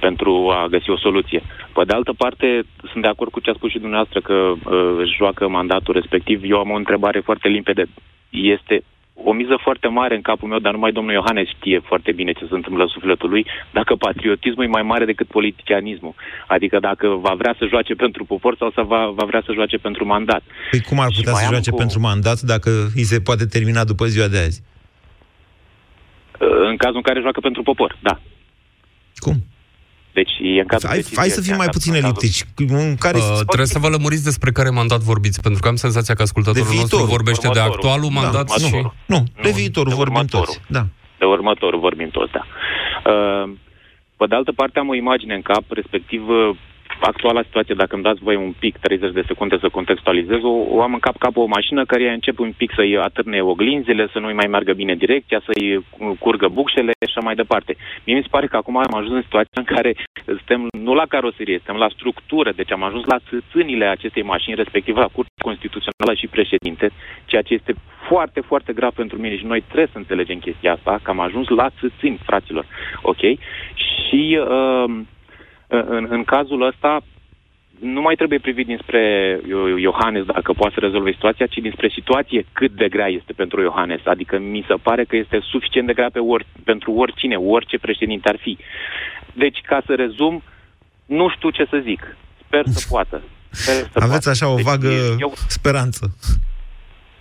pentru a găsi o soluție. Pe de altă parte, sunt de acord cu ce a spus și dumneavoastră, că uh, își joacă mandatul respectiv. Eu am o întrebare foarte limpede. Este o miză foarte mare în capul meu, dar numai domnul Iohannes știe foarte bine ce se întâmplă în sufletul lui, dacă patriotismul e mai mare decât politicianismul. Adică dacă va vrea să joace pentru popor sau să va, va vrea să joace pentru mandat. Păi cum ar putea să joace cu... pentru mandat dacă îi se poate termina după ziua de azi? În cazul în care joacă pentru popor, da. Cum? Deci e în cazul hai, hai să fim mai puțin eliptici. În care uh, trebuie să vă lămuriți despre care mandat vorbiți, pentru că am senzația că ascultătorul de nostru vorbește următorul. de actualul da, mandat nu, și... Nu, nu, de viitorul de vorbim următorul. toți. Da. De următorul vorbim toți, da. Uh, pe de altă parte am o imagine în cap, respectiv uh, actuala situație, dacă îmi dați voi un pic, 30 de secunde să contextualizez, o, o am în cap cap o mașină care începe un pic să-i atârne oglinzile, să nu-i mai meargă bine direcția, să-i curgă bucșele și așa mai departe. Mie mi se pare că acum am ajuns în situația în care suntem nu la caroserie, suntem la structură, deci am ajuns la țâțânile acestei mașini, respectiv la Curtea Constituțională și președinte, ceea ce este foarte, foarte grav pentru mine și noi trebuie să înțelegem chestia asta, că am ajuns la țâțâni, fraților. Ok? Și... Uh, în, în cazul ăsta, nu mai trebuie privit dinspre Iohannes dacă poate să rezolve situația, ci dinspre situație cât de grea este pentru Iohannes. Adică mi se pare că este suficient de grea pe or, pentru oricine, orice președinte ar fi. Deci, ca să rezum, nu știu ce să zic. Sper să poată. Sper să Aveți poată. așa o Deci, vagă eu, speranță.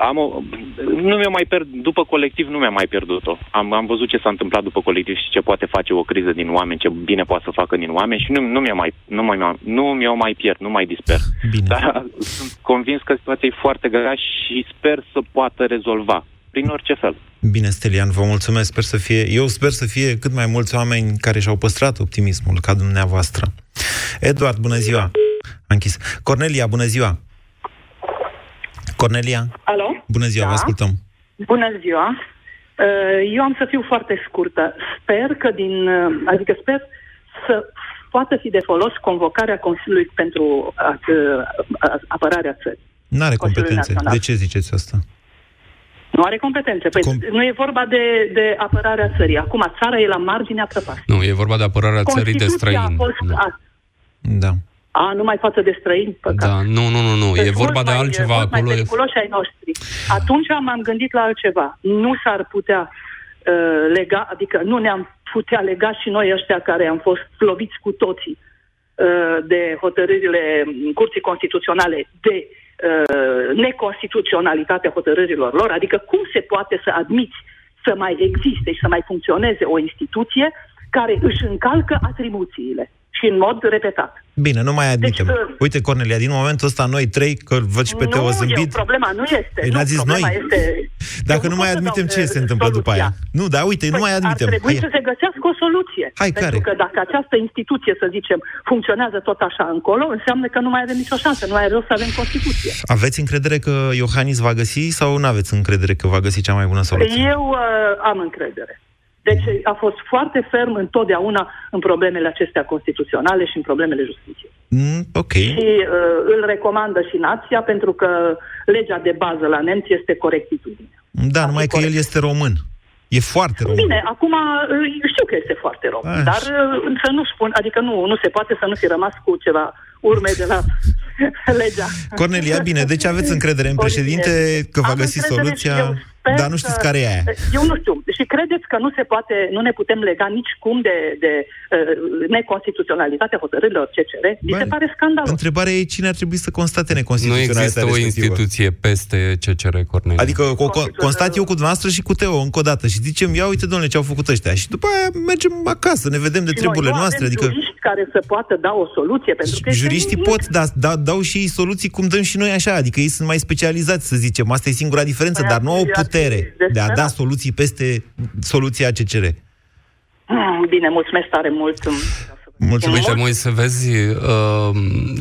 Am o, nu mi-a mai pierd, după colectiv nu mi-a mai pierdut-o. Am, am văzut ce s-a întâmplat după colectiv și ce poate face o criză din oameni, ce bine poate să facă din oameni și nu, nu mi-a mai, nu, mai, nu mi-o mai pierd, nu mai disper. Bine. Dar *laughs* sunt convins că situația e foarte grea și sper să poată rezolva prin orice fel. Bine, Stelian, vă mulțumesc. Sper să fie, eu sper să fie cât mai mulți oameni care și-au păstrat optimismul, ca dumneavoastră. Eduard, bună ziua! A închis. Cornelia, bună ziua! Cornelia? Alo? Bună ziua, Da. vă ascultăm. Bună ziua! Uh, Eu am să fiu foarte scurtă. Sper că din... uh, Adică sper să poată fi de folos convocarea Consiliului pentru a- a- apărarea țării. N-are Consiliul competențe. Național. De ce ziceți asta? Nu are competențe. Păi nu e vorba de, de apărarea țării. Acum țara e la marginea prăpastiei. Nu, e vorba de apărarea țării de Constituția străini. a fost... A, Da. A, numai față de străini? Păcat. Da, nu, nu, nu, nu. Sunt E vorba mult de mai- altceva mult acolo. Mai periculoși ai noștri. Atunci m-am gândit la altceva. Nu s-ar putea uh, lega, adică nu ne-am putea lega și noi ăștia care am fost loviți cu toții uh, de hotărârile Curții Constituționale de uh, neconstituționalitatea hotărârilor lor, adică cum se poate să admiți să mai existe și să mai funcționeze o instituție care își încalcă atribuțiile și în mod repetat. Bine, nu mai admitem. Deci, uh, Uite, Cornelia, din momentul ăsta noi trei, că văd și pe Teo nu, zâmbit, eu, problema nu este. Păi nu, n-ați zis problema noi? Este, dacă eu nu pot mai să admitem, dau, ce uh, se întâmplă după soluția. aia? Nu, da, uite, nu Păi mai admitem. Ar trebui Hai. să se găsească o soluție. Hai, Pentru care? că dacă această instituție, să zicem, funcționează tot așa încolo, înseamnă că nu mai avem nicio șansă, nu mai are rost să avem Constituție. Aveți încredere că Iohannis va găsi sau nu aveți încredere că va găsi cea mai bună soluție? Eu uh, am încredere. Deci a fost foarte ferm întotdeauna în problemele acestea constituționale și în problemele justiției. Mm, ok. Și uh, îl recomandă și nația pentru că legea de bază la nemți este corectitudine. Da, numai că el este român. E foarte român. Bine, acum uh, știu că este foarte rău, Așa. dar uh, să nu spun, adică nu, nu se poate să nu fi rămas cu ceva urme de la *laughs* legea. Cornelia, bine, deci aveți încredere în președinte că va Am găsi încredere soluția, și eu sper dar nu știți că- care e aia. Eu nu știu. Și credeți că nu se poate, nu ne putem lega nici cum de, de uh, neconstituționalitatea hotărârilor CCR? Mi se Bă, pare scandalos. Întrebarea e cine ar trebui să constate Nu neconstituționalitatea există o respectivă. instituție peste CCR, Cornelia. Adică o, co- constat eu cu dumneavoastră și cu Teo încă o dată și zicem, ia uite, domnule, ce au făcut ăștia. Și după aia mergem acasă, ne vedem de Și treburile noi nu noastre. avem Adică juriști care să poată da o soluție, pentru că este juriștii nimic. pot, dar da, dau și ei soluții cum dăm și noi așa. Adică ei sunt mai specializați, să zicem. Asta e singura diferență, Păi dar nu au atunci ar fi putere de a desperat. da soluții peste soluția CCR. Mm, Bine, mulțumesc tare mult. Mulțumesc. Uite, Moise, vezi uh,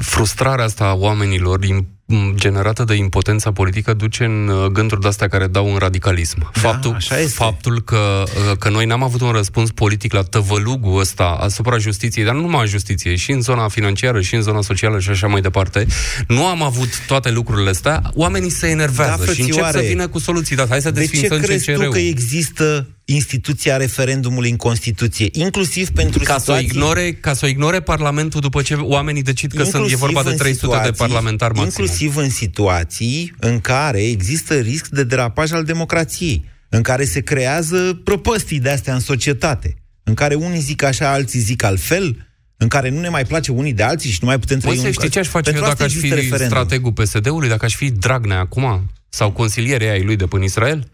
frustrarea asta a oamenilor im- m, generată de impotența politică duce în uh, gânduri de-astea care dau în radicalism. Faptul, așa este. faptul că, uh, că noi n-am avut un răspuns politic la tăvălugul ăsta asupra justiției, dar nu numai a justiției, și în zona financiară, și în zona socială și așa mai departe, nu am avut toate lucrurile astea, oamenii se enervează Da, și încep să frățioare. vină cu soluții. Da, hai să De ce desfințăm crezi tu CCR-ul. că există instituția referendumului în Constituție? Inclusiv pentru ca să, o situații... ignore, ca să o ignore Parlamentul după ce oamenii decid că sunt, e vorba de în 300 de situații- parlamentari maxim. Inclusiv în situații în care există risc de derapaj al democrației, în care se creează prăpăstii de-astea în societate, în care unii zic așa, alții zic altfel, în care nu ne mai place unii de alții și nu mai putem trăi Moise, un- știi ce aș face Pentru eu asta dacă aș fi există referendum. strategul PSD-ului, dacă aș fi Dragnea acum, sau consilierii ai lui de până Israel?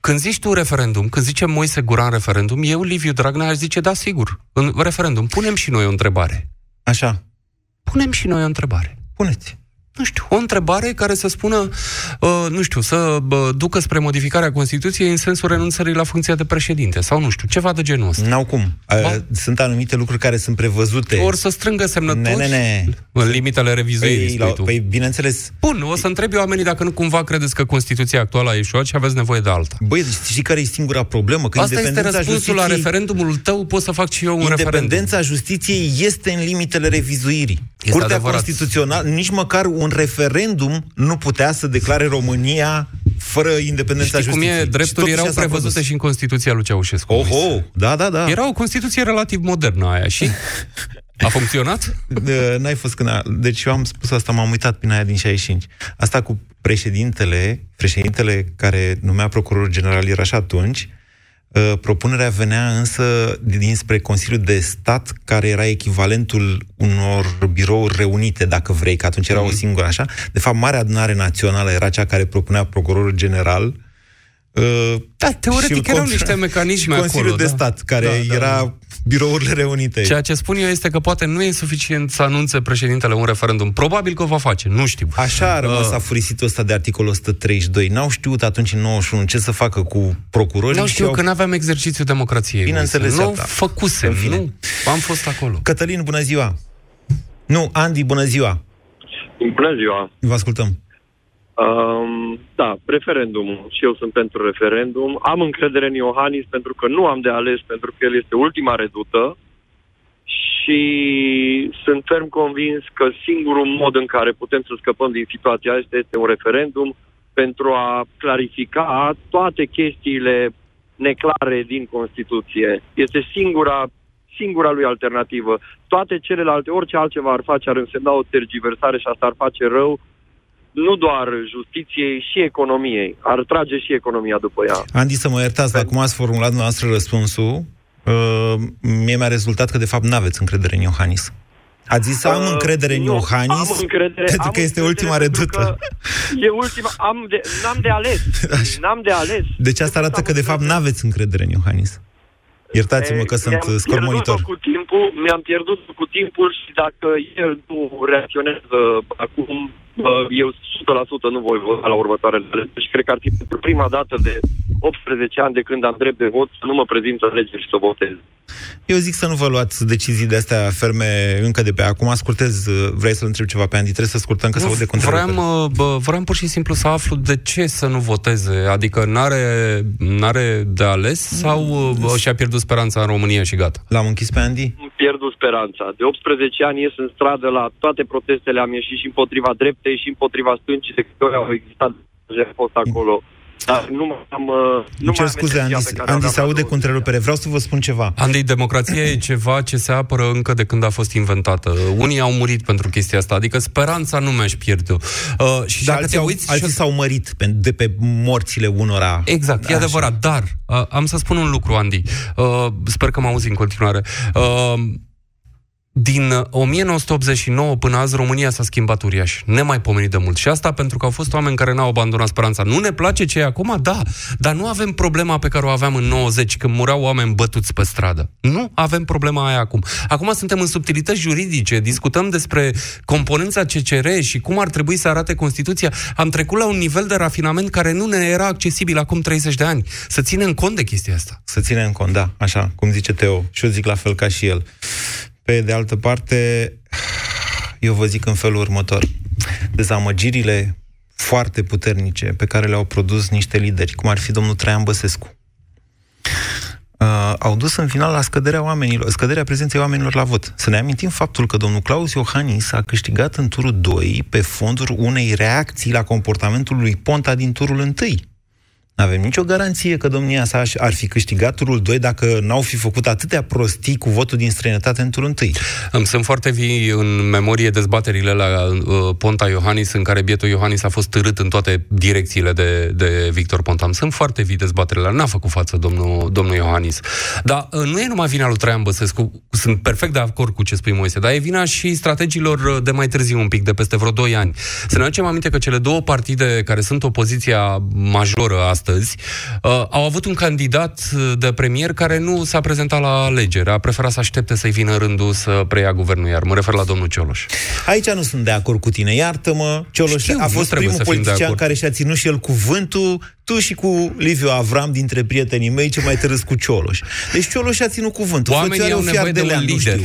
Când zici tu referendum, când zice Moise Guran referendum, eu, Liviu Dragnea, aș zice, da, sigur, în referendum, punem și noi o întrebare. Așa. Punem și noi o întrebare. Puneți. Nu știu, o întrebare care să spună, uh, nu știu, să uh, ducă spre modificarea Constituției în sensul renunțării la funcția de președinte, sau nu știu, ceva de genul ăsta. N-au cum. Uh, Sunt anumite lucruri care sunt prevăzute. Ori să strângă semnături Ne, ne, ne. în limitele revizuirii, Păi, spui la, tu. păi, bineînțeles. Bun, o să întreb eu oamenii dacă nu cumva credeți că Constituția actuală a ieșuat și aveți nevoie de alta. Băi, deci știi care e singura problemă? Că Asta este independența răspunsul la justiției- referendumul tău, pot să fac și eu un referendum. Independența justiției este în limitele revizuirii. Este Curtea adevărat. Constituțională, nici măcar un referendum nu putea să declare România fără independența Știi cum justiției. e? Și Drepturi totuși erau asta a prevăzute produs. și în Constituția lui Ceaușescu. Oho, da, da, da. Era o Constituție relativ modernă aia și a funcționat? *laughs* De- N-ai fost când a... Deci eu am spus asta, m-am uitat prin aia din 65. Asta cu președintele, președintele care numea procurorul general era și atunci, uh, propunerea venea însă dinspre Consiliul de Stat, care era echivalentul unor birouri reunite, dacă vrei, că atunci era o singură așa. De fapt, Marea Adunare Națională era cea care propunea procurorul general, uh, Da, teoretic și erau cont- niște mecanisme și Consiliul acolo, de da. Stat, care Da, da, era birourile reunite. Ceea ce spun eu este că poate nu e suficient să anunțe președintele un referendum. Probabil că o va face, nu știu. Așa a rămas Uh, afurisitul ăsta de articolul 132. N-au știut atunci în 91 ce să facă cu procurorii. Nu și știu au- că nu aveam exercițiu democrației. Bineînțeles, Moise. Nu iată. făcusem, În fine. nu. Am fost acolo. Cătălin, bună ziua! Nu, Andy, bună ziua! Bună ziua! Vă ascultăm. Um, da, referendumul. Și eu sunt pentru referendum. Am încredere în Iohannis pentru că nu am de ales, pentru că el este ultima redută și sunt ferm convins că singurul mod în care putem să scăpăm din situația asta este un referendum pentru a clarifica toate chestiile neclare din Constituție. Este singura singura lui alternativă. Toate celelalte, orice altceva ar face, ar însemna o tergiversare și asta ar face rău nu doar justiției și economiei. Ar trage și economia după ea. Andy, să mă iertați, dar cum ați formulat noastră răspunsul, uh, mie mi-a rezultat că de fapt n-aveți încredere în Iohannis. Ați zis, am Uh, încredere în nu, Iohannis, am încredere, pentru am că este încredere ultima pentru redută. că E ultima, am de, n-am de ales. *laughs* N-am de ales. Deci asta arată că de fapt n-aveți încredere în Iohannis. Iertați-mă că sunt Mi-am scor monitor. pierdut-o cu timpul, mi-am pierdut cu timpul și dacă el nu reacționează acum, bă, eu 100% nu voi vota la următoarele alegeri și cred că ar fi pentru prima dată de 18 ani de când am drept de vot să nu mă prezint în alegeri și să votez. Eu zic să nu vă luați decizii de astea ferme încă de pe acum. Ascultez, vrei să-l întreb ceva pe Andy? Trebuie să scurtăm că se aude cu Vreau, întrebări. uh, bă, vreau pur și simplu să aflu de ce să nu voteze. Adică n-are, n-are de ales sau uh, bă, și-a pierdut speranța în România și gata? L-am închis pe Andy? Îmi pierdut speranța. De 18 ani ies în stradă la toate protestele, am ieșit și împotriva dreptei și împotriva stâncii, de câte ori au existat, am fost acolo. Dar nu mai am... uh, Nu Îmi cer mai am scuze, energia Andy, pe care Andy o se aveam aude la cu întrerupere. Vreau să vă spun ceva. Andy, democrația e ceva ce se apără încă de când a fost inventată. Unii au murit pentru chestia asta, adică speranța nu mi-aș pierde Uh, și Dar dacă alții, te au, uiți... alții s-au mărit pe, de pe morțile unora. Exact, e Așa. adevărat, dar uh, am să spun un lucru, Andy. Uh, sper că mă auzi în continuare. Uh, din uh, 1989 până azi România s-a schimbat uriaș, nemaipomenit de mult. Și asta pentru că au fost oameni care n-au abandonat speranța. Nu ne place ce e acum? Da, dar nu avem problema pe care o aveam în 90 când mureau oameni bătuți pe stradă. Nu avem problema aia acum. Acum suntem în subtilități juridice, discutăm despre componența CCR și cum ar trebui să arate Constituția. Am trecut la un nivel de rafinament care nu ne era accesibil acum 30 de ani. Să ținem cont de chestia asta. Să ținem cont, da, așa, cum zice Teo. Și eu zic la fel ca și el. Pe de altă parte, eu vă zic în felul următor. dezamăgirile foarte puternice pe care le-au produs niște lideri, cum ar fi domnul Traian Băsescu, uh, au dus în final la scăderea oamenilor, scăderea prezenței oamenilor la vot. Să ne amintim faptul că domnul Claus Iohannis a câștigat în turul 2 pe fonduri unei reacții la comportamentul lui Ponta din turul 1. Nu avem nicio garanție că domnia sa ar fi câștigat turul 2 dacă n-au fi făcut atâtea prostii cu votul din străinătate în turul 1. Îmi sunt foarte vii în memorie dezbaterile la uh, Ponta Iohannis, în care bietul Iohannis a fost târât în toate direcțiile de, de Victor Ponta. Îmi sunt foarte vii dezbaterile. N-a făcut față domnul, domnul Iohannis. Dar uh, nu e numai vina lui Traian Băsescu. Sunt perfect de acord cu ce spui, Moise, dar e vina și strategilor de mai târziu un pic, de peste vreo 2 ani. Să ne aducem aminte că cele două partide care sunt opoziția majoră astăzi, astăzi, uh, au avut un candidat de premier care nu s-a prezentat la alegere. A preferat să aștepte să-i vină rândul să preia guvernul, iar mă refer la domnul Cioloș. Aici nu sunt de acord cu tine. Iartă-mă, Cioloș Știu, a fost primul politician care și-a ținut și el cuvântul, tu și cu Liviu Avram dintre prietenii mei, ce mai târâs cu Cioloș. Deci Cioloș a ținut cuvântul. Oamenii au nevoie de, de un lider.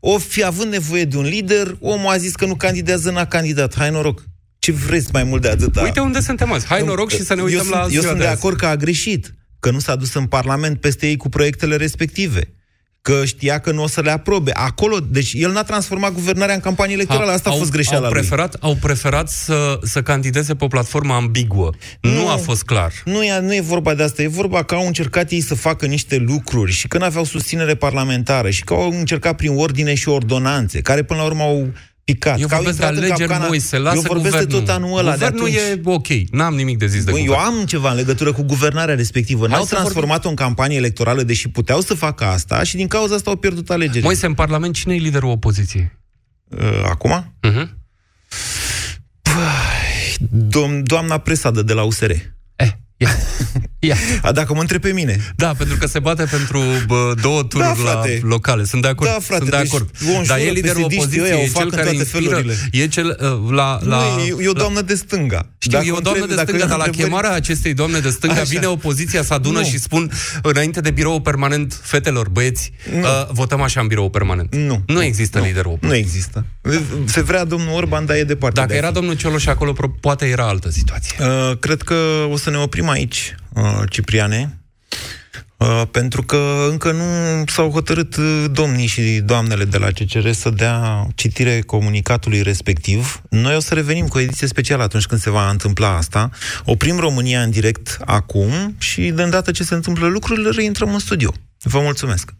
O fi având nevoie de un lider, omul a zis că nu candidează, n-a candidat. Hai noroc ce vreți mai mult de atâta? Uite unde suntem azi. Hai noroc și să ne uităm eu la sunt, Eu sunt de, de acord că a greșit, că nu s-a dus în Parlament peste ei cu proiectele respective că știa că nu o să le aprobe. Acolo, deci el n-a transformat guvernarea în campanie electorală, asta a, a fost greșeala au preferat, lui. Au preferat să, să candideze pe o platformă ambiguă. Nu, nu a fost clar. Nu e, nu e vorba de asta, e vorba că au încercat ei să facă niște lucruri și că nu aveau susținere parlamentară și că au încercat prin ordine și ordonanțe, care până la urmă au picat. Eu vorbesc de alegeri, Moise, lasă Eu vorbesc guvernul. de tot anul ăla. Guvernul de e ok, n-am nimic de zis de Bă, guvern. Eu am ceva în legătură cu guvernarea respectivă. N-au transformat-o în campanie electorală, deși puteau să facă asta și din cauza asta au pierdut alegerile. Moise, în Parlament, cine e liderul opoziției? Uh, acum? Uh-huh. Dom- doamna Presadă de la USR. Ia. Ia. A, dacă mă întreb pe mine. Da, pentru că se bate pentru bă, două tururi da, la locale. Sunt de acord. Da, frate, sunt de acord. Deci, Dar e liderul opoziției, e cel care inspiră, felurile. e cel uh, la... la nu, e, e o doamnă la, de stânga. Știu, dacă e o doamnă de stânga, dar la chemarea acestei doamne de stânga Așa. vine opoziția să adună nu. și spun înainte de birou permanent, fetelor, băieți, uh, votăm așa în birou permanent. Nu. Nu există nu. liderul opoziției. Nu există. Se vrea domnul Orban, dar e departe. Dacă de era domnul Cioloș acolo, poate era altă situație. Uh, cred că o să ne oprim aici, uh, Cipriane. Uh, pentru că încă nu s-au hotărât uh, domnii și doamnele de la CCR să dea citire comunicatului respectiv. Noi o să revenim cu o ediție specială atunci când se va întâmpla asta. Oprim România în direct acum și de îndată ce se întâmplă lucrurile, reintrăm în studio. Vă mulțumesc!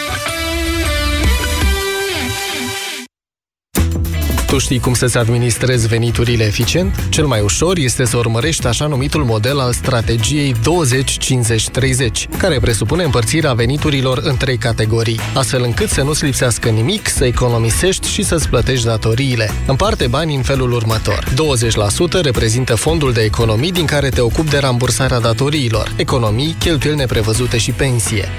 Tu știi cum să-ți administrezi veniturile eficient? Cel mai ușor este să urmărești așa numitul model al strategiei 20-50-30, care presupune împărțirea veniturilor în trei categorii, astfel încât să nu-ți lipsească nimic, să economisești și să-ți plătești datoriile. Împarte banii în felul următor. 20% reprezintă fondul de economii din care te ocupi de rambursarea datoriilor, economii, cheltuieli neprevăzute și pensie.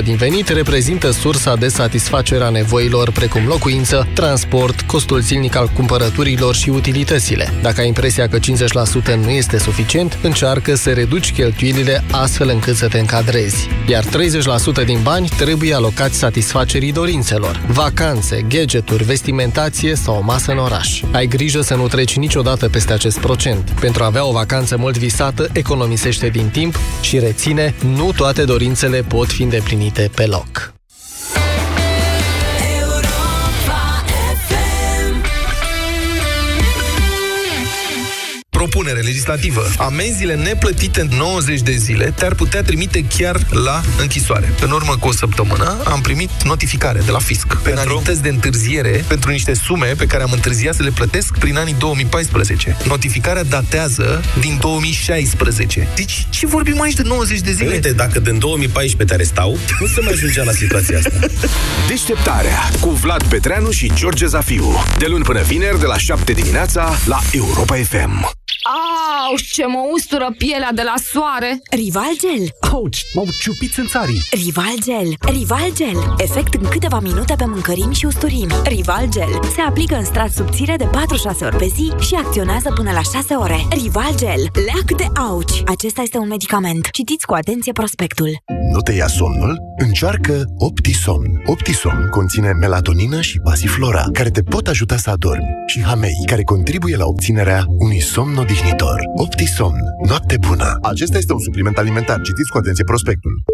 50% din venit reprezintă sursa de satisfacere a nevoilor precum locuință, transport, costul zilnic al cumpărăturilor și utilitățile. Dacă ai impresia că 50% nu este suficient, încearcă să reduci cheltuielile astfel încât să te încadrezi. Iar 30% din bani trebuie alocați satisfacerii dorințelor. Vacanțe, gadgeturi, vestimentație sau o masă în oraș. Ai grijă să nu treci niciodată peste acest procent. Pentru a avea o vacanță mult visată, economisește din timp și reține, nu toate dorințele pot fi îndeplinite pe loc. Propunere legislativă. Amenziile neplătite în 90 de zile te-ar putea trimite chiar la închisoare. În urmă cu o săptămână am primit notificare de la fisc. Penalități de întârziere pentru niște sume pe care am întârziat să le plătesc prin anii 2014. Notificarea datează din 2016. Deci ce vorbim aici de 90 de zile? Uite, dacă din 2014 te arestau, nu se mai ajungea la situația asta. *laughs* Deșteptarea cu Vlad Petreanu și George Zafiu. De luni până vineri, de la 7 dimineața, la Europa FM. Ah! Auș, ce mă ustură pielea de la soare! Rival Gel. Auci, m-au ciupit în țarii. Rival Gel. Rival Gel. Efect în câteva minute pe mâncărimi și usturimi. Rival Gel. Se aplică în strat subțire de 4-6 ori pe zi și acționează până la 6 ore. Rival Gel. Leac de auci. Acesta este un medicament. Citiți cu atenție prospectul. Nu te ia somnul? Încearcă Optisomn. Optisomn conține melatonină și pasiflora, care te pot ajuta să adormi, și hamei, care contribuie la obținerea unui somn odihnitor. Optisomn. Noapte bună! Acesta este un supliment alimentar. Citiți cu atenție prospectul.